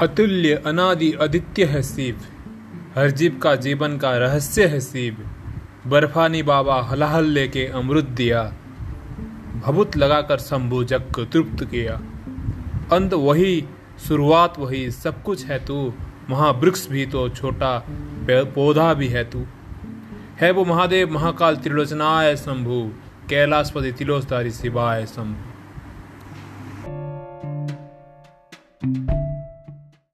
अतुल्य अनादि आदित्य है शिव। हर जीव का जीवन का रहस्य है शिव। बर्फानी बाबा हलाहल लेके अमृत दिया। भभुत लगाकर शंभु जग को तृप्त किया। अंत वही, शुरुआत वही, सब कुछ है तू। महावृक्ष भी तो छोटा पौधा भी है तू। है वो महादेव, महाकाल त्रिलोचनाय शंभु। कैलाशपति तिलोचदारी शिवाय शंभु।